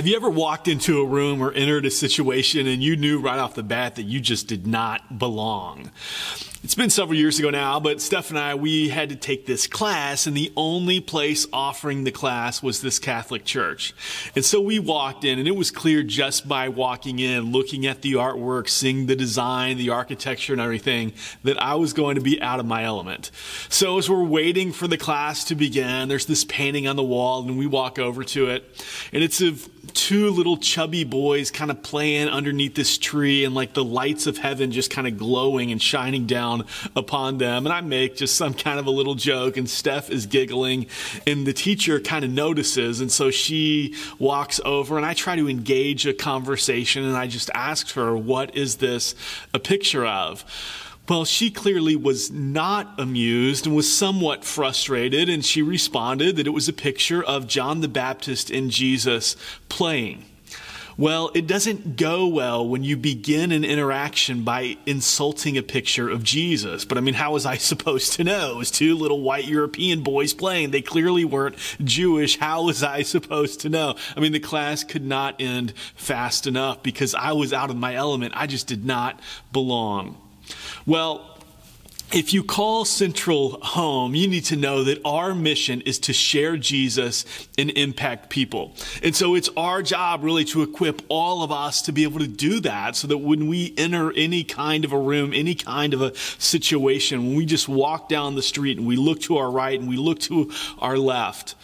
Have you ever walked into a room or entered a situation and you knew right off the bat that you just did not belong? It's been several years ago now, but Steph and I, we had to take this class, and the only place offering the class was this Catholic church. And so we walked in, and it was clear just by walking in, looking at the artwork, seeing the design, the architecture, and everything, that I was going to be out of my element. So as we're waiting for the class to begin, there's this painting on the wall, and we walk over to it, and it's of two little chubby boys kind of playing underneath this tree, and like the lights of heaven just kind of glowing and shining down down upon them. And I make just some kind of a little joke, and Steph is giggling, and the teacher kind of notices. And so she walks over, and I try to engage a conversation, and I just ask her, What is this a picture of? Well, she clearly was not amused and was somewhat frustrated, and she responded that it was a picture of John the Baptist and Jesus playing. Well, it doesn't go well when you begin an interaction by insulting a picture of Jesus. But I mean, how was I supposed to know? It was two little white European boys playing. They clearly weren't Jewish. How was I supposed to know? I mean, the class could not end fast enough because I was out of my element. I just did not belong. Well, if you call Central home, you need to know that our mission is to share Jesus and impact people. And so it's our job really to equip all of us to be able to do that so that when we enter any kind of a room, any kind of a situation, when we just walk down the street and we look to our right and we look to our left,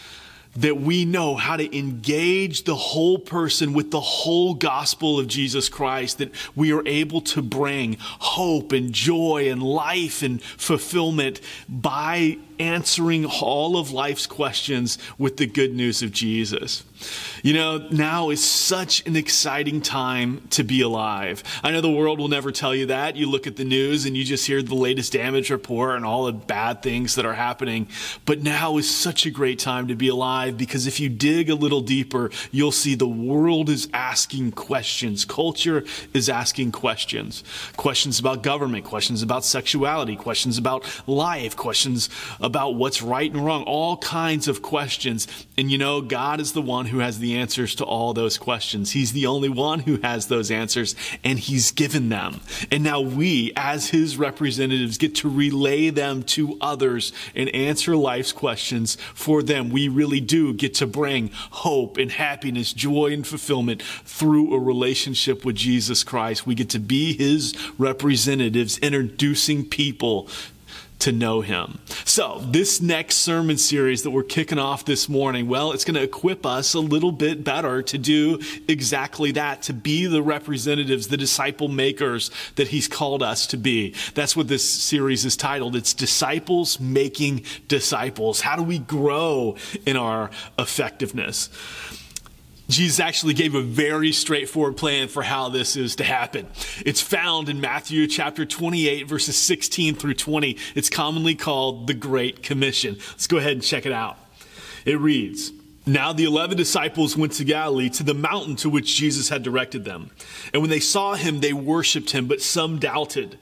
that we know how to engage the whole person with the whole gospel of Jesus Christ, that we are able to bring hope and joy and life and fulfillment by answering all of life's questions with the good news of Jesus. You know, now is such an exciting time to be alive. I know the world will never tell you that. You look at the news and you just hear the latest damage report and all the bad things that are happening. But now is such a great time to be alive because if you dig a little deeper, you'll see the world is asking questions. Culture is asking questions. Questions about government, questions about sexuality, questions about life, questions about what's right and wrong, all kinds of questions. And you know, God is the one who has the answers to all those questions. He's the only one who has those answers, and He's given them. And now we, as His representatives, get to relay them to others and answer life's questions for them. We really do get to bring hope and happiness, joy and fulfillment through a relationship with Jesus Christ. We get to be His representatives, introducing people to know him. So, this next sermon series that we're kicking off this morning, well, it's going to equip us a little bit better to do exactly that, to be the representatives, the disciple makers that he's called us to be. That's what this series is titled. It's Disciples Making Disciples. How do we grow in our effectiveness? Jesus actually gave a very straightforward plan for how this is to happen. It's found in Matthew chapter 28, verses 16 through 20. It's commonly called the Great Commission. Let's go ahead and check it out. It reads, now the eleven disciples went to Galilee to the mountain to which Jesus had directed them. And when they saw him, they worshiped him, but some doubted.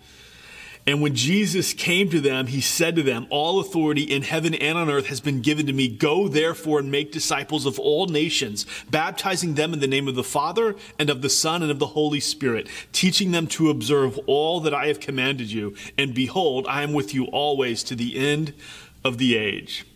And when Jesus came to them, he said to them, All authority in heaven and on earth has been given to me. Go therefore and make disciples of all nations, baptizing them in the name of the Father and of the Son and of the Holy Spirit, teaching them to observe all that I have commanded you. And behold, I am with you always to the end of the age.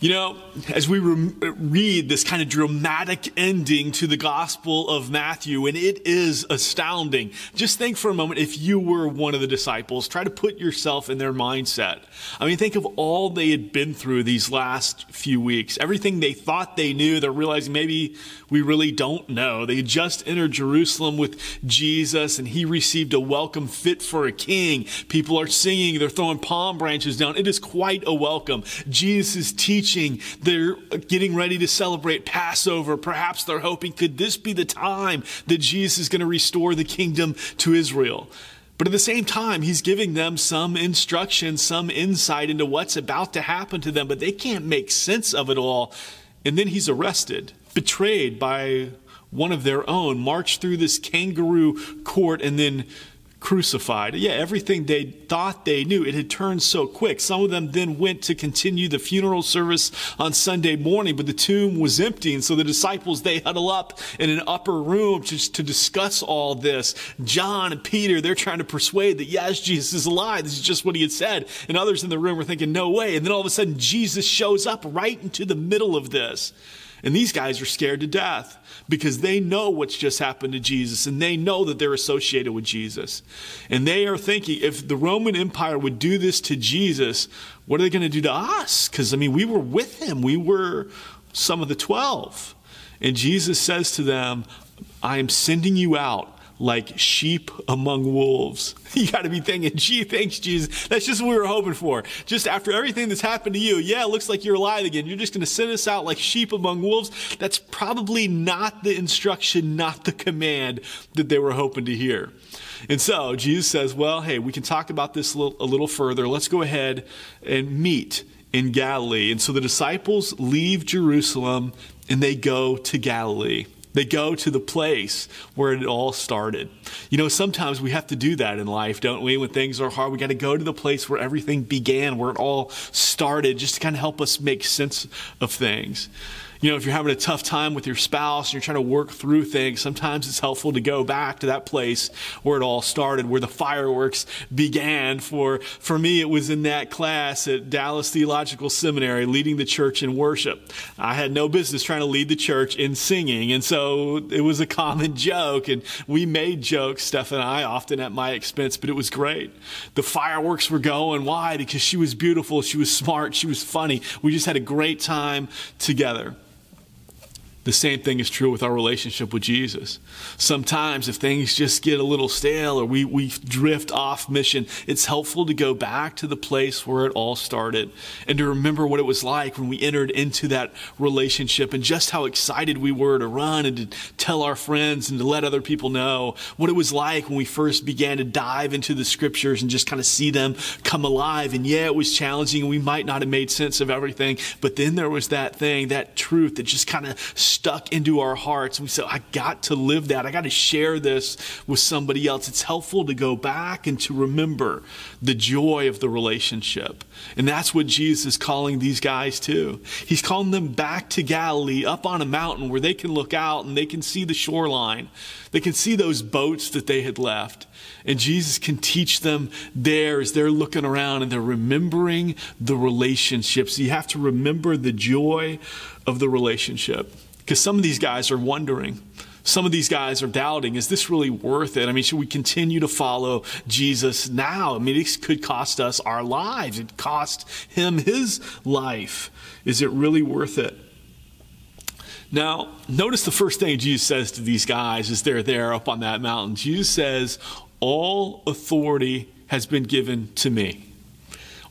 You know, as we re- read this kind of dramatic ending to the Gospel of Matthew, and it is astounding. Just think for a moment if you were one of the disciples, try to put yourself in their mindset. I mean, think of all they had been through these last few weeks. Everything they thought they knew, they're realizing maybe we really don't know. They just entered Jerusalem with Jesus, and he received a welcome fit for a king. People are singing, they're throwing palm branches down. It is quite a welcome. Jesus is teaching. They're getting ready to celebrate Passover. Perhaps they're hoping, could this be the time that Jesus is going to restore the kingdom to Israel? But at the same time, he's giving them some instruction, some insight into what's about to happen to them, but they can't make sense of it all. And then he's arrested, betrayed by one of their own, marched through this kangaroo court, and then crucified. Yeah, everything they thought they knew, it had turned so quick. Some of them then went to continue the funeral service on Sunday morning, but the tomb was empty. And so the disciples, they huddle up in an upper room just to discuss all this. John and Peter, they're trying to persuade that, yes, Jesus is alive. This is just what he had said. And others in the room were thinking, no way. And then all of a sudden, Jesus shows up right into the middle of this. And these guys are scared to death because they know what's just happened to Jesus and they know that they're associated with Jesus. And they are thinking if the Roman Empire would do this to Jesus, what are they going to do to us? Because, I mean, we were with him, we were some of the 12. And Jesus says to them, I am sending you out like sheep among wolves. You got to be thinking, gee, thanks, Jesus. That's just what we were hoping for. Just after everything that's happened to you, yeah, it looks like you're alive again. You're just going to send us out like sheep among wolves. That's probably not the instruction, not the command that they were hoping to hear. And so Jesus says, well, hey, we can talk about this a little, a little further. Let's go ahead and meet in Galilee. And so the disciples leave Jerusalem and they go to Galilee. They go to the place where it all started. You know, sometimes we have to do that in life, don't we? When things are hard, we got to go to the place where everything began, where it all started, just to kind of help us make sense of things. You know, if you're having a tough time with your spouse and you're trying to work through things, sometimes it's helpful to go back to that place where it all started, where the fireworks began. For, for me, it was in that class at Dallas Theological Seminary, leading the church in worship. I had no business trying to lead the church in singing. And so it was a common joke. And we made jokes, Steph and I, often at my expense, but it was great. The fireworks were going. Why? Because she was beautiful. She was smart. She was funny. We just had a great time together. The same thing is true with our relationship with Jesus. Sometimes, if things just get a little stale or we, we drift off mission, it's helpful to go back to the place where it all started and to remember what it was like when we entered into that relationship and just how excited we were to run and to tell our friends and to let other people know what it was like when we first began to dive into the scriptures and just kind of see them come alive. And yeah, it was challenging and we might not have made sense of everything, but then there was that thing, that truth that just kind of stuck into our hearts. We said, I got to live that. I got to share this with somebody else. It's helpful to go back and to remember the joy of the relationship. And that's what Jesus is calling these guys to. He's calling them back to Galilee, up on a mountain where they can look out and they can see the shoreline. They can see those boats that they had left. And Jesus can teach them there as they're looking around and they're remembering the relationships. You have to remember the joy of the relationship. Because some of these guys are wondering, some of these guys are doubting, is this really worth it? I mean, should we continue to follow Jesus now? I mean, this could cost us our lives. It cost him his life. Is it really worth it? Now, notice the first thing Jesus says to these guys as they're there up on that mountain. Jesus says, All authority has been given to me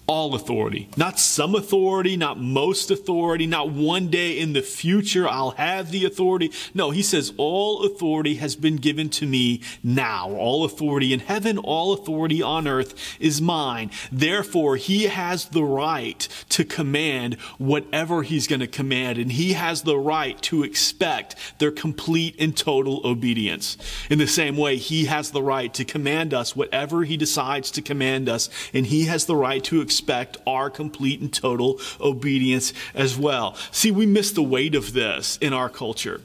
all authority. Not some authority, not most authority, not one day in the future I'll have the authority. No, he says all authority has been given to me now. All authority in heaven, all authority on earth is mine. Therefore, he has the right to command whatever he's going to command, and he has the right to expect their complete and total obedience. In the same way, he has the right to command us whatever he decides to command us, and he has the right to expect expect our complete and total obedience as well. See, we miss the weight of this in our culture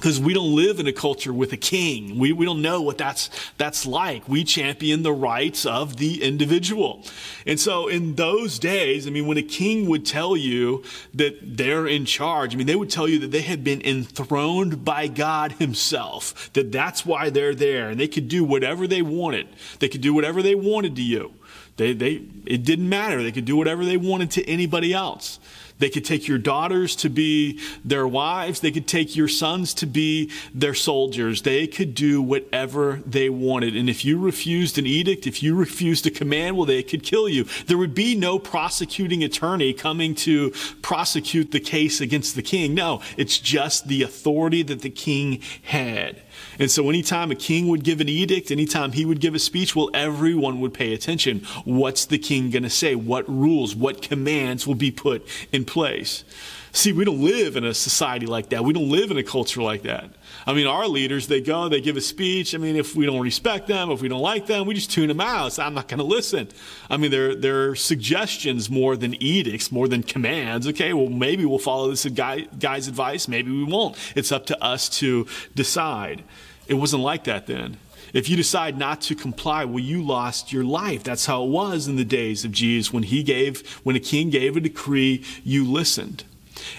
because we don't live in a culture with a king. We, we don't know what that's, that's like. We champion the rights of the individual. And so in those days, I mean, when a king would tell you that they're in charge, I mean, they would tell you that they had been enthroned by God himself, that that's why they're there and they could do whatever they wanted. They could do whatever they wanted to you. They, they, it didn't matter. They could do whatever they wanted to anybody else. They could take your daughters to be their wives. They could take your sons to be their soldiers. They could do whatever they wanted. And if you refused an edict, if you refused a command, well, they could kill you. There would be no prosecuting attorney coming to prosecute the case against the king. No, it's just the authority that the king had. And so anytime a king would give an edict, anytime he would give a speech, well, everyone would pay attention. What's the king going to say? What rules, what commands will be put in place? See, we don't live in a society like that. We don't live in a culture like that. I mean, our leaders, they go, they give a speech. I mean, if we don't respect them, if we don't like them, we just tune them out. So I'm not going to listen. I mean, they're, they're suggestions more than edicts, more than commands. Okay, well, maybe we'll follow this guy, guy's advice. Maybe we won't. It's up to us to decide. It wasn't like that then. If you decide not to comply, well, you lost your life. That's how it was in the days of Jesus. When he gave, when a king gave a decree, you listened.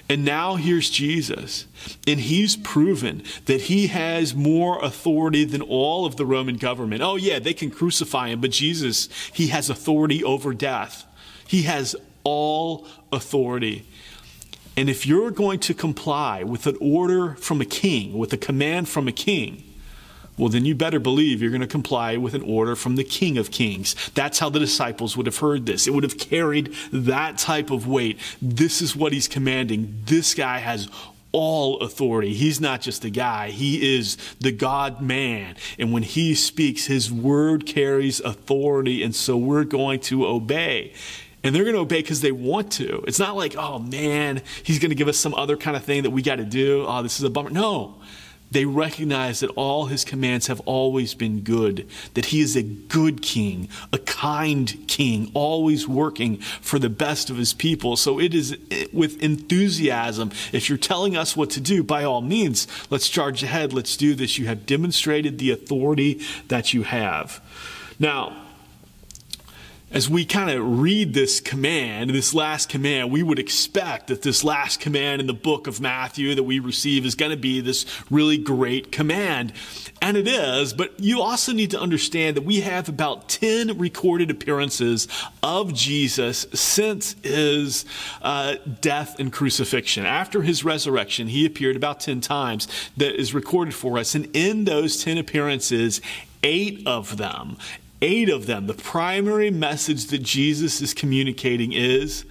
And now here's Jesus, and he's proven that he has more authority than all of the Roman government. Oh, yeah, they can crucify him, but Jesus, he has authority over death. He has all authority. And if you're going to comply with an order from a king, with a command from a king, well, then you better believe you're going to comply with an order from the King of Kings. That's how the disciples would have heard this. It would have carried that type of weight. This is what he's commanding. This guy has all authority. He's not just a guy, he is the God man. And when he speaks, his word carries authority. And so we're going to obey. And they're going to obey because they want to. It's not like, oh man, he's going to give us some other kind of thing that we got to do. Oh, this is a bummer. No. They recognize that all his commands have always been good, that he is a good king, a kind king, always working for the best of his people. So it is with enthusiasm. If you're telling us what to do, by all means, let's charge ahead. Let's do this. You have demonstrated the authority that you have. Now, as we kind of read this command, this last command, we would expect that this last command in the book of Matthew that we receive is going to be this really great command. And it is, but you also need to understand that we have about 10 recorded appearances of Jesus since his uh, death and crucifixion. After his resurrection, he appeared about 10 times that is recorded for us. And in those 10 appearances, eight of them, eight of them, the primary message that Jesus is communicating is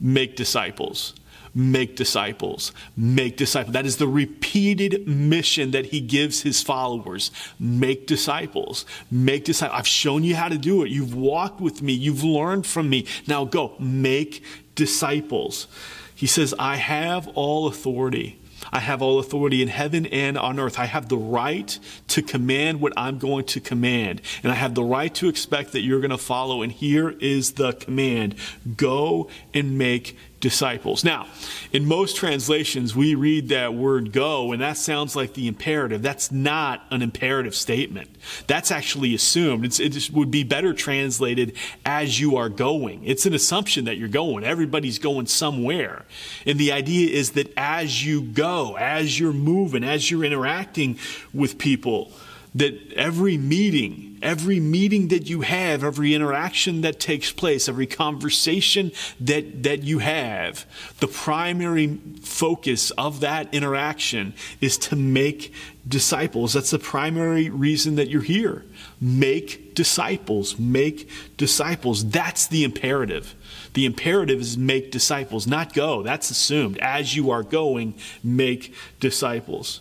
make disciples. Make disciples. Make disciples. That is the repeated mission that he gives his followers. Make disciples. Make disciples. I've shown you how to do it. You've walked with me. You've learned from me. Now go. Make disciples. He says, I have all authority I have all authority in heaven and on earth. I have the right to command what I'm going to command. And I have the right to expect that you're going to follow. And here is the command go and make disciples. Now, in most translations, we read that word go, and that sounds like the imperative. That's not an imperative statement. That's actually assumed. It's, it would be better translated as you are going. It's an assumption that you're going. Everybody's going somewhere. And the idea is that as you go, as you're moving, as you're interacting with people, that every meeting, every meeting that you have, every interaction that takes place, every conversation that, that you have, the primary focus of that interaction is to make disciples. That's the primary reason that you're here. Make disciples. Make disciples. That's the imperative. The imperative is make disciples, not go. That's assumed. As you are going, make disciples.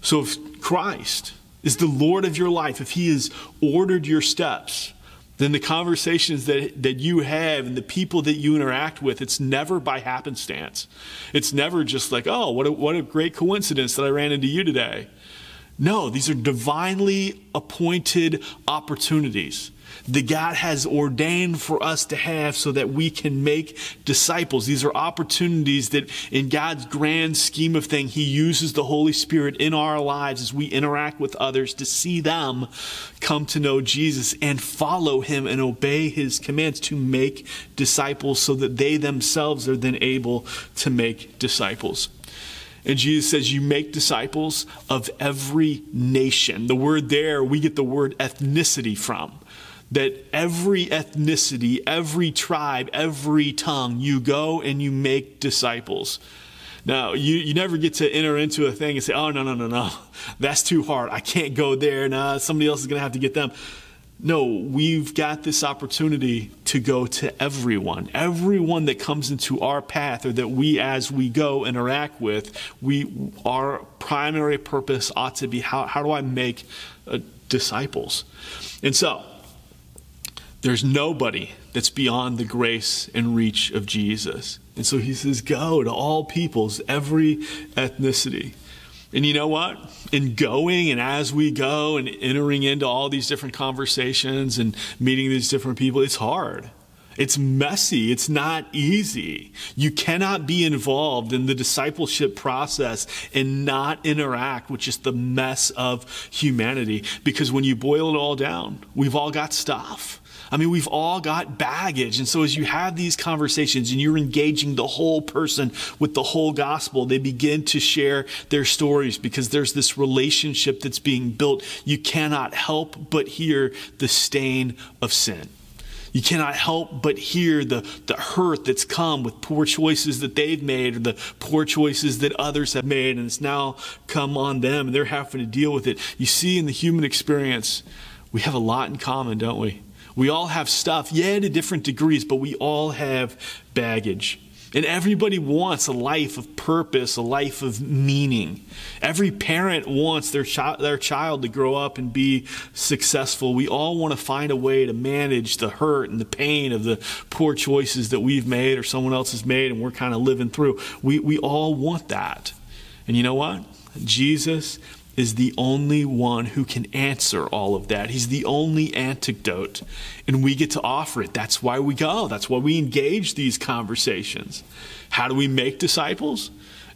So if Christ, is the Lord of your life, if He has ordered your steps, then the conversations that, that you have and the people that you interact with, it's never by happenstance. It's never just like, oh, what a, what a great coincidence that I ran into you today. No, these are divinely appointed opportunities that God has ordained for us to have so that we can make disciples. These are opportunities that in God's grand scheme of thing, He uses the Holy Spirit in our lives as we interact with others to see them come to know Jesus and follow Him and obey His commands to make disciples so that they themselves are then able to make disciples. And Jesus says, You make disciples of every nation. The word there, we get the word ethnicity from that every ethnicity, every tribe, every tongue, you go and you make disciples. Now, you, you never get to enter into a thing and say, oh, no, no, no, no, that's too hard. I can't go there. Nah, somebody else is going to have to get them. No, we've got this opportunity to go to everyone. Everyone that comes into our path or that we, as we go, interact with, we, our primary purpose ought to be how, how do I make uh, disciples? And so, There's nobody that's beyond the grace and reach of Jesus. And so he says, Go to all peoples, every ethnicity. And you know what? In going and as we go and entering into all these different conversations and meeting these different people, it's hard. It's messy. It's not easy. You cannot be involved in the discipleship process and not interact with just the mess of humanity. Because when you boil it all down, we've all got stuff. I mean, we've all got baggage. And so as you have these conversations and you're engaging the whole person with the whole gospel, they begin to share their stories because there's this relationship that's being built. You cannot help but hear the stain of sin. You cannot help but hear the, the hurt that's come with poor choices that they've made or the poor choices that others have made, and it's now come on them and they're having to deal with it. You see, in the human experience, we have a lot in common, don't we? We all have stuff, yeah, to different degrees, but we all have baggage. And everybody wants a life of purpose, a life of meaning. Every parent wants their, chi- their child to grow up and be successful. We all want to find a way to manage the hurt and the pain of the poor choices that we've made or someone else has made and we're kind of living through. We, we all want that. And you know what? Jesus is the only one who can answer all of that. He's the only antidote, and we get to offer it. That's why we go. That's why we engage these conversations. How do we make disciples?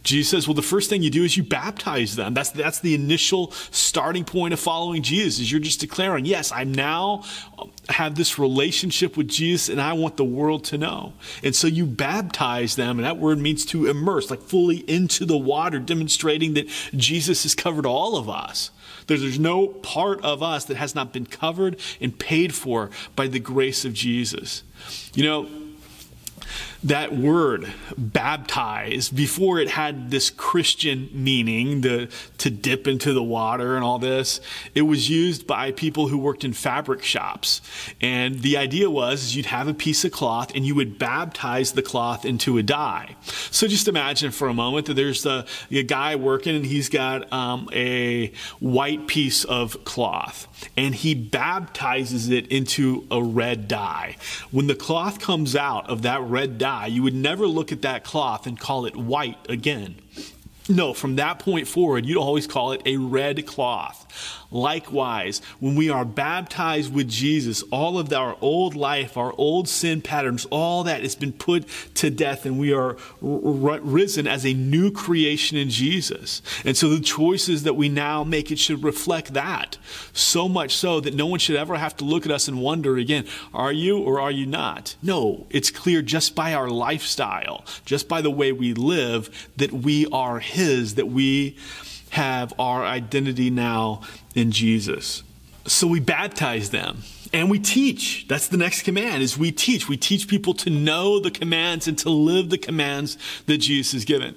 Jesus says, well, the first thing you do is you baptize them. That's, that's the initial starting point of following Jesus, is you're just declaring, yes, I now um, have this relationship with Jesus and I want the world to know. And so you baptize them, and that word means to immerse, like fully into the water, demonstrating that Jesus has covered all of us. There's, there's no part of us that has not been covered and paid for by the grace of Jesus. You know, that word baptize before it had this christian meaning the, to dip into the water and all this it was used by people who worked in fabric shops. And the idea was you'd have a piece of cloth and you would baptize the cloth into a dye. So just imagine for a moment that there's a, a guy working and he's got um, a white piece of cloth and he baptizes it into a red dye. When the cloth comes out of that red dye you would never look at that cloth and call it white again. No, from that point forward, you'd always call it a red cloth. Likewise, when we are baptized with Jesus, all of our old life, our old sin patterns, all that has been put to death, and we are risen as a new creation in Jesus. And so the choices that we now make, it should reflect that. So much so that no one should ever have to look at us and wonder again, are you or are you not? No, it's clear just by our lifestyle, just by the way we live, that we are His, that we have our identity now in Jesus. So we baptize them and we teach. That's the next command is we teach. We teach people to know the commands and to live the commands that Jesus has given.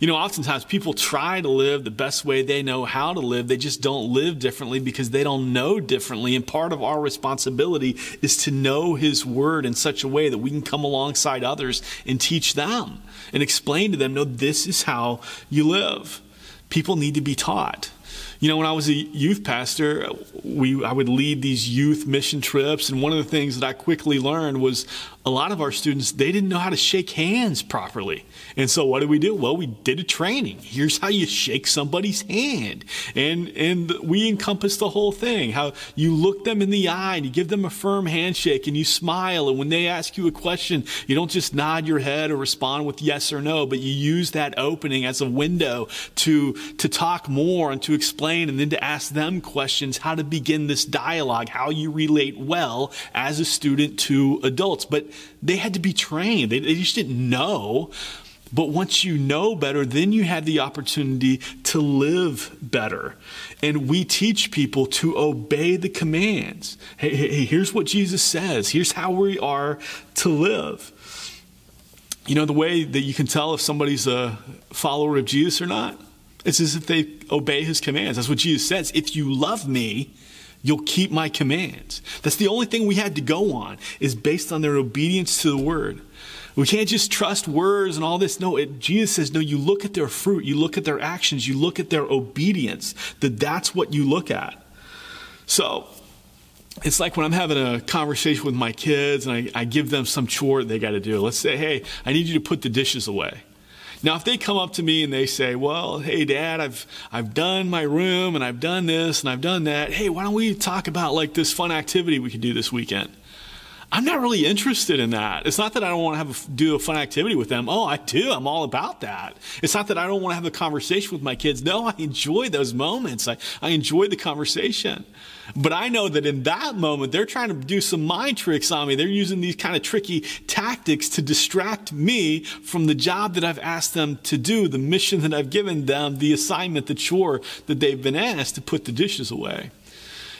You know, oftentimes people try to live the best way they know how to live. They just don't live differently because they don't know differently. And part of our responsibility is to know His Word in such a way that we can come alongside others and teach them and explain to them, no, this is how you live people need to be taught. You know, when I was a youth pastor, we I would lead these youth mission trips, and one of the things that I quickly learned was a lot of our students they didn't know how to shake hands properly. And so what did we do? Well we did a training. Here's how you shake somebody's hand. And and we encompass the whole thing how you look them in the eye and you give them a firm handshake and you smile and when they ask you a question you don't just nod your head or respond with yes or no but you use that opening as a window to to talk more and to explain and then to ask them questions how to begin this dialogue how you relate well as a student to adults but they had to be trained. They, they just didn't know. But once you know better, then you have the opportunity to live better. And we teach people to obey the commands. Hey, hey, here's what Jesus says. Here's how we are to live. You know, the way that you can tell if somebody's a follower of Jesus or not? It's as if they obey his commands. That's what Jesus says. If you love me, You'll keep my commands. That's the only thing we had to go on, is based on their obedience to the word. We can't just trust words and all this. No, it, Jesus says, no, you look at their fruit, you look at their actions, you look at their obedience, that that's what you look at. So, it's like when I'm having a conversation with my kids and I, I give them some chore they got to do. Let's say, hey, I need you to put the dishes away. Now, if they come up to me and they say, well, hey, dad, I've, I've done my room and I've done this and I've done that. Hey, why don't we talk about like this fun activity we could do this weekend? I'm not really interested in that. It's not that I don't want to have a, do a fun activity with them. Oh, I do. I'm all about that. It's not that I don't want to have a conversation with my kids. No, I enjoy those moments. I, I enjoy the conversation. But I know that in that moment, they're trying to do some mind tricks on me. They're using these kind of tricky tactics to distract me from the job that I've asked them to do, the mission that I've given them, the assignment, the chore that they've been asked to put the dishes away.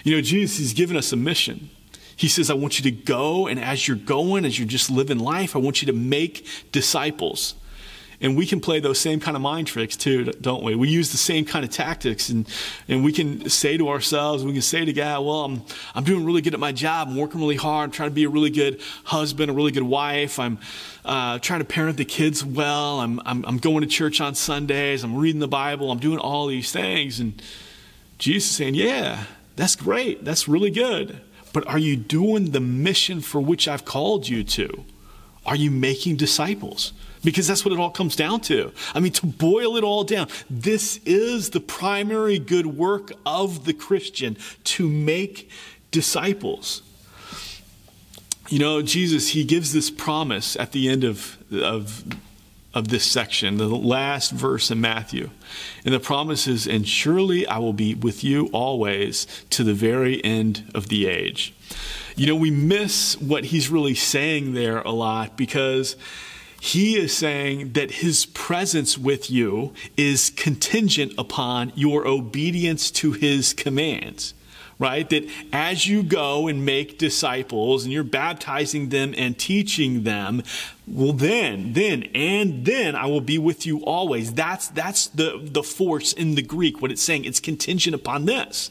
You know, Jesus has given us a mission. He says, I want you to go, and as you're going, as you're just living life, I want you to make disciples. And we can play those same kind of mind tricks too, don't we? We use the same kind of tactics, and, and we can say to ourselves, we can say to God, Well, I'm, I'm doing really good at my job. I'm working really hard. I'm trying to be a really good husband, a really good wife. I'm uh, trying to parent the kids well. I'm, I'm, I'm going to church on Sundays. I'm reading the Bible. I'm doing all these things. And Jesus is saying, Yeah, that's great. That's really good but are you doing the mission for which I've called you to? Are you making disciples? Because that's what it all comes down to. I mean, to boil it all down, this is the primary good work of the Christian to make disciples. You know, Jesus, he gives this promise at the end of, of of this section, the last verse in Matthew. And the promise is, and surely I will be with you always to the very end of the age. You know, we miss what he's really saying there a lot because he is saying that his presence with you is contingent upon your obedience to his commands right? That as you go and make disciples and you're baptizing them and teaching them, well then, then, and then I will be with you always. That's, that's the, the force in the Greek, what it's saying. It's contingent upon this.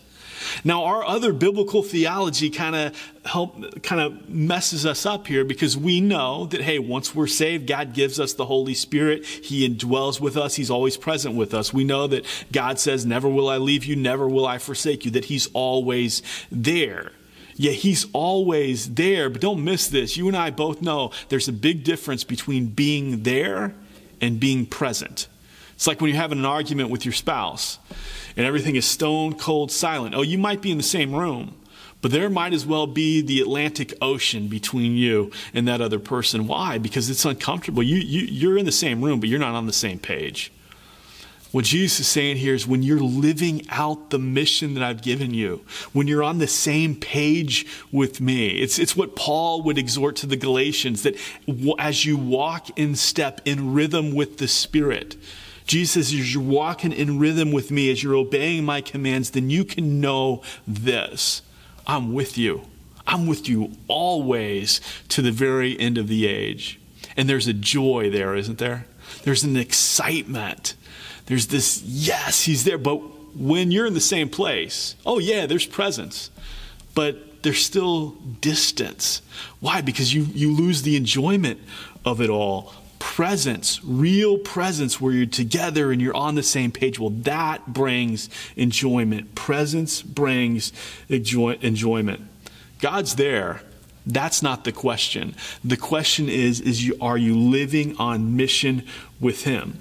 Now, our other biblical theology kind of help kind of messes us up here because we know that hey, once we're saved, God gives us the Holy Spirit. He indwells with us. He's always present with us. We know that God says, "Never will I leave you, never will I forsake you." That He's always there. Yeah, he's always there, but don't miss this. You and I both know there's a big difference between being there and being present. It's like when you're having an argument with your spouse and everything is stone cold silent. Oh, you might be in the same room, but there might as well be the Atlantic Ocean between you and that other person. Why? Because it's uncomfortable. You, you, you're in the same room, but you're not on the same page. What Jesus is saying here is when you're living out the mission that I've given you, when you're on the same page with me, it's, it's what Paul would exhort to the Galatians that as you walk in step, in rhythm with the Spirit, Jesus as you're walking in rhythm with me, as you're obeying my commands, then you can know this I'm with you. I'm with you always to the very end of the age. And there's a joy there, isn't there? There's an excitement. There's this, yes, he's there. But when you're in the same place, oh, yeah, there's presence. But there's still distance. Why? Because you, you lose the enjoyment of it all presence, real presence where you're together and you're on the same page, well, that brings enjoyment. Presence brings enjoy- enjoyment. God's there. That's not the question. The question is, is you, are you living on mission with Him?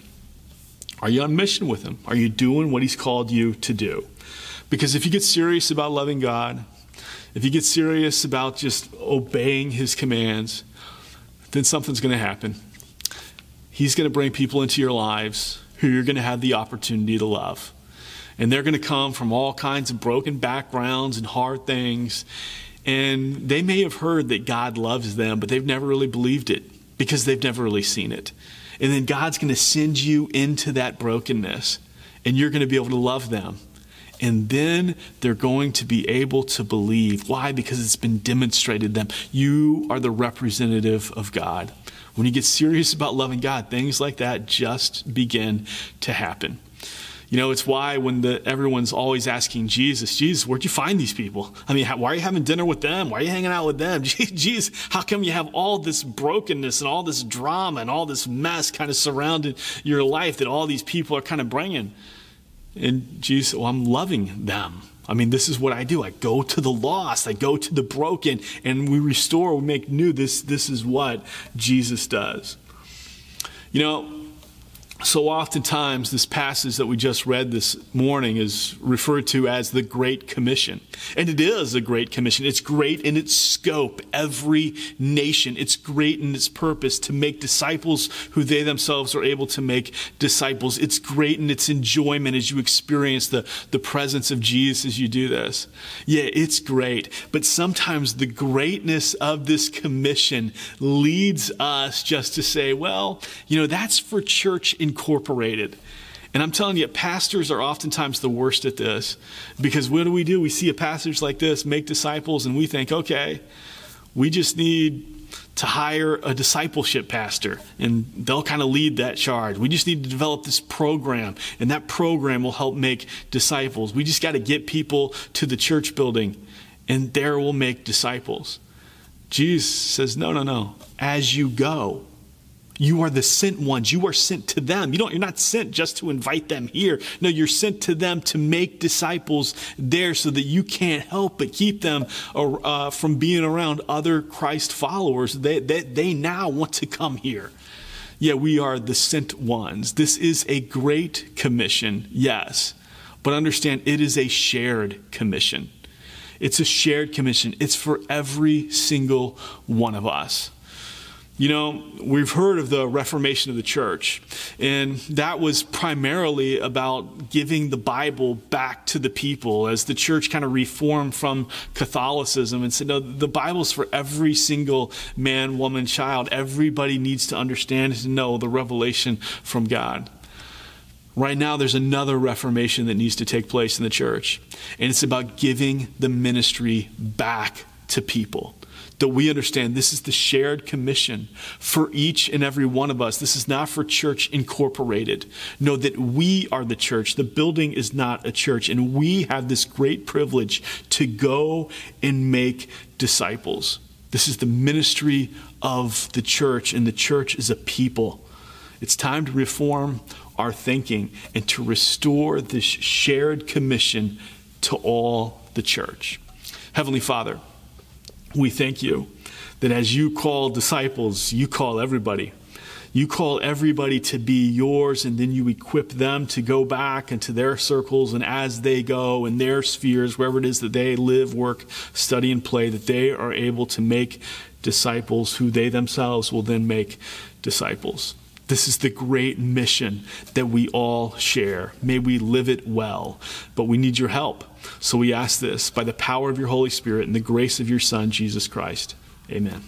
Are you on mission with Him? Are you doing what He's called you to do? Because if you get serious about loving God, if you get serious about just obeying His commands, then something's going to happen. He's going to bring people into your lives who you're going to have the opportunity to love. And they're going to come from all kinds of broken backgrounds and hard things. And they may have heard that God loves them, but they've never really believed it because they've never really seen it. And then God's going to send you into that brokenness, and you're going to be able to love them. And then they're going to be able to believe. Why? Because it's been demonstrated them. You are the representative of God. When you get serious about loving God, things like that just begin to happen. You know, it's why when the, everyone's always asking Jesus, Jesus, where'd you find these people? I mean, why are you having dinner with them? Why are you hanging out with them? Jesus, how come you have all this brokenness and all this drama and all this mess kind of surrounding your life that all these people are kind of bringing? And Jesus, well, I'm loving them. I mean, this is what I do. I go to the lost, I go to the broken, and we restore, we make new. This, this is what Jesus does. You know, so oftentimes, this passage that we just read this morning is referred to as the Great Commission. And it is a Great Commission. It's great in its scope, every nation. It's great in its purpose to make disciples who they themselves are able to make disciples. It's great in its enjoyment as you experience the, the presence of Jesus as you do this. Yeah, it's great. But sometimes the greatness of this commission leads us just to say, well, you know, that's for church in incorporated. And I'm telling you, pastors are oftentimes the worst at this because what do we do? We see a passage like this, make disciples, and we think, okay, we just need to hire a discipleship pastor and they'll kind of lead that charge. We just need to develop this program and that program will help make disciples. We just got to get people to the church building and there we'll make disciples. Jesus says, no, no, no. As you go, you are the sent ones. You are sent to them. You don't, you're not sent just to invite them here. No, you're sent to them to make disciples there so that you can't help but keep them uh, from being around other Christ followers. They, they, they now want to come here. Yeah, we are the sent ones. This is a great commission, yes, but understand it is a shared commission. It's a shared commission, it's for every single one of us. You know, we've heard of the Reformation of the church, and that was primarily about giving the Bible back to the people as the church kind of reformed from Catholicism and said, no, the Bible's for every single man, woman, child. Everybody needs to understand and know the revelation from God. Right now, there's another reformation that needs to take place in the church, and it's about giving the ministry back to people that we understand this is the shared commission for each and every one of us. This is not for church incorporated. Know that we are the church. The building is not a church, and we have this great privilege to go and make disciples. This is the ministry of the church, and the church is a people. It's time to reform our thinking and to restore this shared commission to all the church. Heavenly Father, we thank you that as you call disciples, you call everybody. You call everybody to be yours, and then you equip them to go back into their circles, and as they go in their spheres, wherever it is that they live, work, study, and play, that they are able to make disciples who they themselves will then make disciples. This is the great mission that we all share. May we live it well, but we need your help. So we ask this by the power of your Holy Spirit and the grace of your Son, Jesus Christ. Amen.